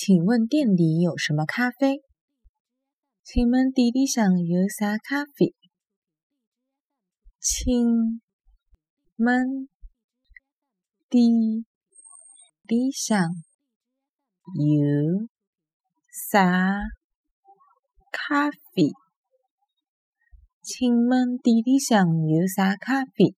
请问店里有什么咖啡？请问店里向有啥咖啡？请问店里向有啥咖啡？请问店里向有啥咖啡？